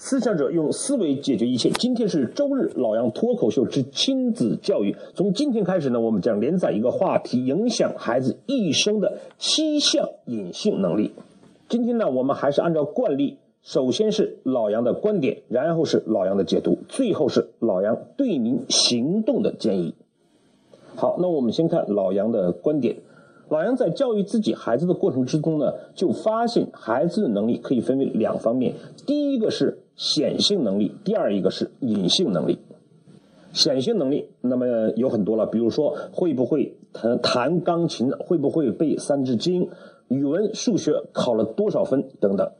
思想者用思维解决一切。今天是周日，老杨脱口秀之亲子教育。从今天开始呢，我们将连载一个话题，影响孩子一生的七项隐性能力。今天呢，我们还是按照惯例，首先是老杨的观点，然后是老杨的解读，最后是老杨对您行动的建议。好，那我们先看老杨的观点。老杨在教育自己孩子的过程之中呢，就发现孩子的能力可以分为两方面，第一个是显性能力，第二一个是隐性能力。显性能力那么有很多了，比如说会不会弹弹钢琴，会不会背《三字经》，语文、数学考了多少分等等。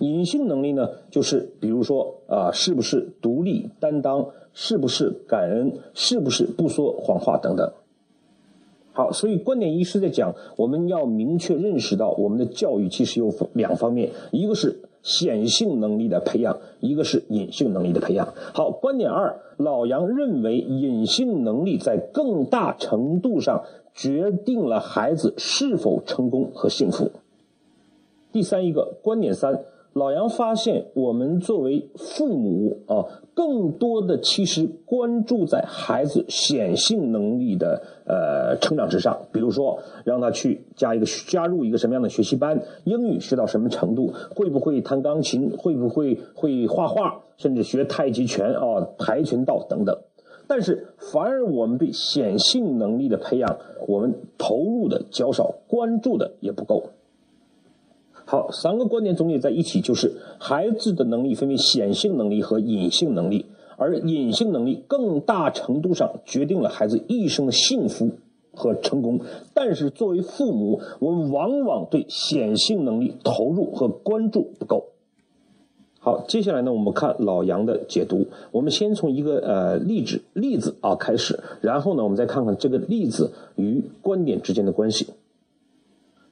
隐性能力呢，就是比如说啊，是不是独立担当，是不是感恩，是不是不说谎话等等。好，所以观点一是在讲，我们要明确认识到，我们的教育其实有两方面，一个是显性能力的培养，一个是隐性能力的培养。好，观点二，老杨认为隐性能力在更大程度上决定了孩子是否成功和幸福。第三一个观点三。老杨发现，我们作为父母啊，更多的其实关注在孩子显性能力的呃成长之上。比如说，让他去加一个加入一个什么样的学习班，英语学到什么程度，会不会弹钢琴，会不会会画画，甚至学太极拳啊、跆拳道等等。但是，反而我们对显性能力的培养，我们投入的较少，关注的也不够。好，三个观点总结在一起，就是孩子的能力分为显性能力和隐性能力，而隐性能力更大程度上决定了孩子一生的幸福和成功。但是作为父母，我们往往对显性能力投入和关注不够。好，接下来呢，我们看老杨的解读。我们先从一个呃例子例子啊开始，然后呢，我们再看看这个例子与观点之间的关系。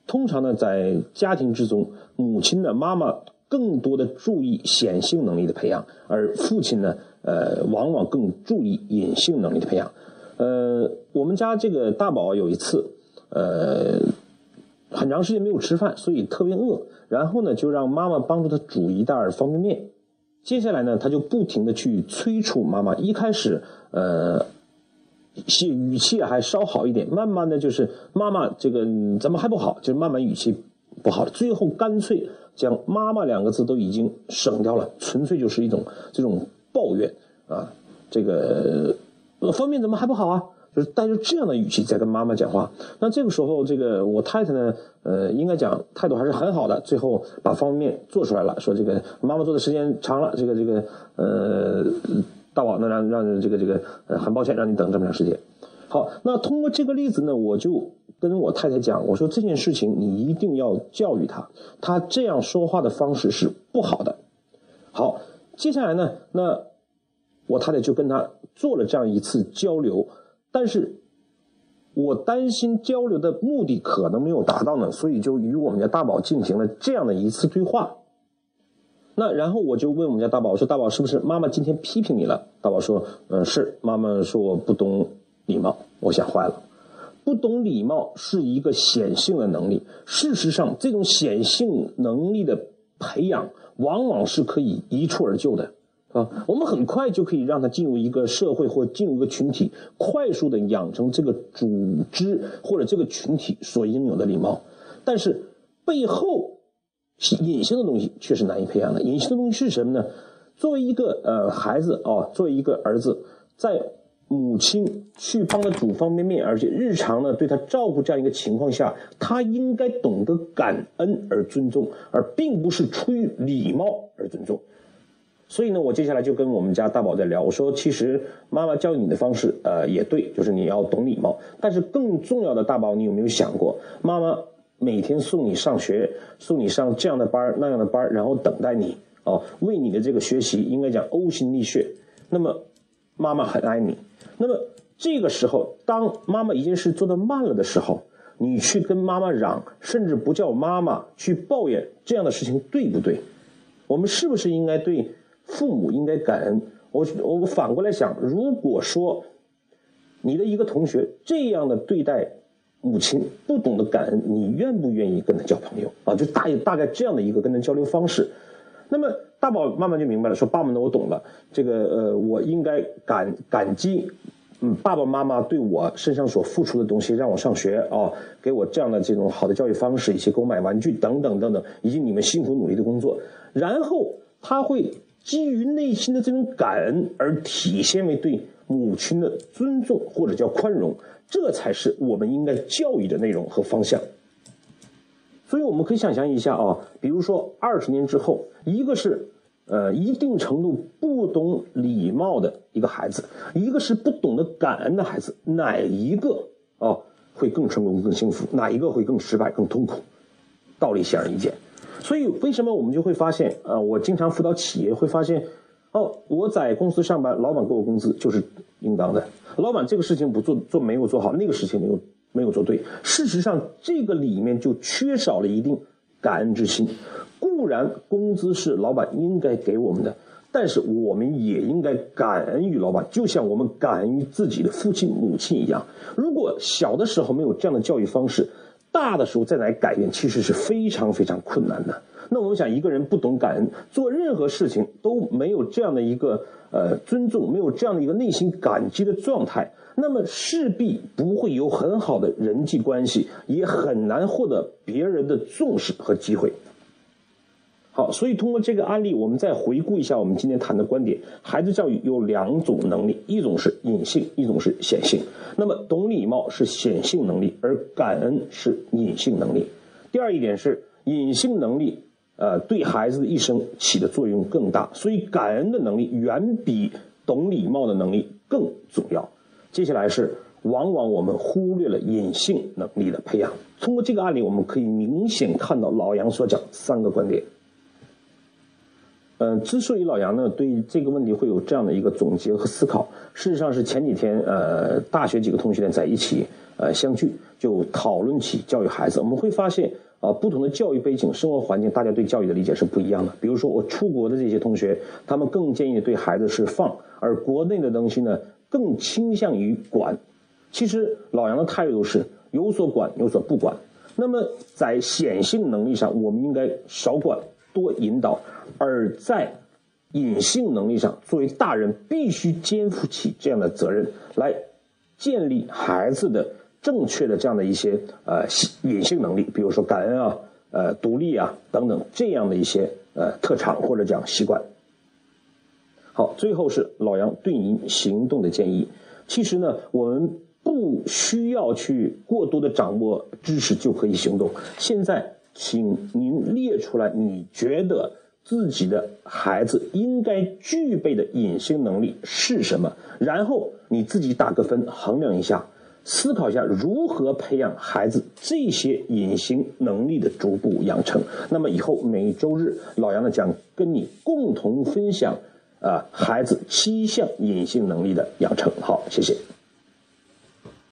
通常呢，在家庭之中，母亲呢，妈妈更多的注意显性能力的培养，而父亲呢，呃，往往更注意隐性能力的培养。呃，我们家这个大宝有一次，呃，很长时间没有吃饭，所以特别饿，然后呢，就让妈妈帮助他煮一袋方便面。接下来呢，他就不停的去催促妈妈。一开始，呃。语气还稍好一点，慢慢的就是妈妈这个怎么还不好？就是慢慢语气不好了，最后干脆将妈妈两个字都已经省掉了，纯粹就是一种这种抱怨啊。这个方面怎么还不好啊？就是带着这样的语气在跟妈妈讲话。那这个时候，这个我太太呢，呃，应该讲态度还是很好的，最后把方便面做出来了，说这个妈妈做的时间长了，这个这个呃。大宝，那让让这个这个，很抱歉让你等这么长时间。好，那通过这个例子呢，我就跟我太太讲，我说这件事情你一定要教育他，他这样说话的方式是不好的。好，接下来呢，那我太太就跟他做了这样一次交流，但是我担心交流的目的可能没有达到呢，所以就与我们家大宝进行了这样的一次对话。那然后我就问我们家大宝，我说大宝是不是妈妈今天批评你了？大宝说，嗯，是妈妈说我不懂礼貌。我想坏了，不懂礼貌是一个显性的能力。事实上，这种显性能力的培养，往往是可以一蹴而就的，啊，我们很快就可以让他进入一个社会或进入一个群体，快速的养成这个组织或者这个群体所应有的礼貌。但是背后。隐性的东西确实难以培养的。隐性的东西是什么呢？作为一个呃孩子啊，作为一个儿子，在母亲去帮他煮方便面，而且日常呢对他照顾这样一个情况下，他应该懂得感恩而尊重，而并不是出于礼貌而尊重。所以呢，我接下来就跟我们家大宝在聊，我说其实妈妈教育你的方式呃也对，就是你要懂礼貌。但是更重要的，大宝，你有没有想过妈妈？每天送你上学，送你上这样的班那样的班然后等待你哦，为你的这个学习应该讲呕心沥血。那么，妈妈很爱你。那么这个时候，当妈妈一件事做得慢了的时候，你去跟妈妈嚷，甚至不叫妈妈去抱怨这样的事情，对不对？我们是不是应该对父母应该感恩？我我反过来想，如果说你的一个同学这样的对待。母亲不懂得感恩，你愿不愿意跟他交朋友啊？就大大概这样的一个跟他交流方式。那么大宝慢慢就明白了，说爸爸呢，我懂了，这个呃，我应该感感激，嗯，爸爸妈妈对我身上所付出的东西，让我上学啊，给我这样的这种好的教育方式，以及给我买玩具等等等等，以及你们辛苦努力的工作，然后他会基于内心的这种感恩而体现为对母亲的尊重或者叫宽容，这才是我们应该教育的内容和方向。所以我们可以想象一下啊，比如说二十年之后，一个是呃一定程度不懂礼貌的一个孩子，一个是不懂得感恩的孩子，哪一个啊会更成功、更幸福？哪一个会更失败、更痛苦？道理显而易见。所以为什么我们就会发现啊？我经常辅导企业会发现，哦，我在公司上班，老板给我工资就是应当的。老板这个事情不做做没有做好，那个事情没有。没有做对，事实上，这个里面就缺少了一定感恩之心。固然工资是老板应该给我们的，但是我们也应该感恩于老板，就像我们感恩于自己的父亲母亲一样。如果小的时候没有这样的教育方式，大的时候再来改变，其实是非常非常困难的。那我们想，一个人不懂感恩，做任何事情都没有这样的一个呃尊重，没有这样的一个内心感激的状态。那么势必不会有很好的人际关系，也很难获得别人的重视和机会。好，所以通过这个案例，我们再回顾一下我们今天谈的观点：孩子教育有两种能力，一种是隐性，一种是显性。那么懂礼貌是显性能力，而感恩是隐性能力。第二一点是隐性能力，呃，对孩子的一生起的作用更大，所以感恩的能力远比懂礼貌的能力更重要。接下来是，往往我们忽略了隐性能力的培养。通过这个案例，我们可以明显看到老杨所讲三个观点。嗯，之所以老杨呢对这个问题会有这样的一个总结和思考，事实上是前几天呃大学几个同学呢在一起呃相聚，就讨论起教育孩子。我们会发现啊，不同的教育背景、生活环境，大家对教育的理解是不一样的。比如说我出国的这些同学，他们更建议对孩子是放，而国内的东西呢。更倾向于管，其实老杨的态度是有所管，有所不管。那么在显性能力上，我们应该少管多引导；而在隐性能力上，作为大人必须肩负起这样的责任，来建立孩子的正确的这样的一些呃隐性能力，比如说感恩啊、呃独立啊等等这样的一些呃特长或者讲习惯。好，最后是老杨对您行动的建议。其实呢，我们不需要去过多的掌握知识就可以行动。现在，请您列出来你觉得自己的孩子应该具备的隐性能力是什么，然后你自己打个分，衡量一下，思考一下如何培养孩子这些隐形能力的逐步养成。那么以后每周日，老杨呢将跟你共同分享。啊，孩子七项隐性能力的养成，好，谢谢。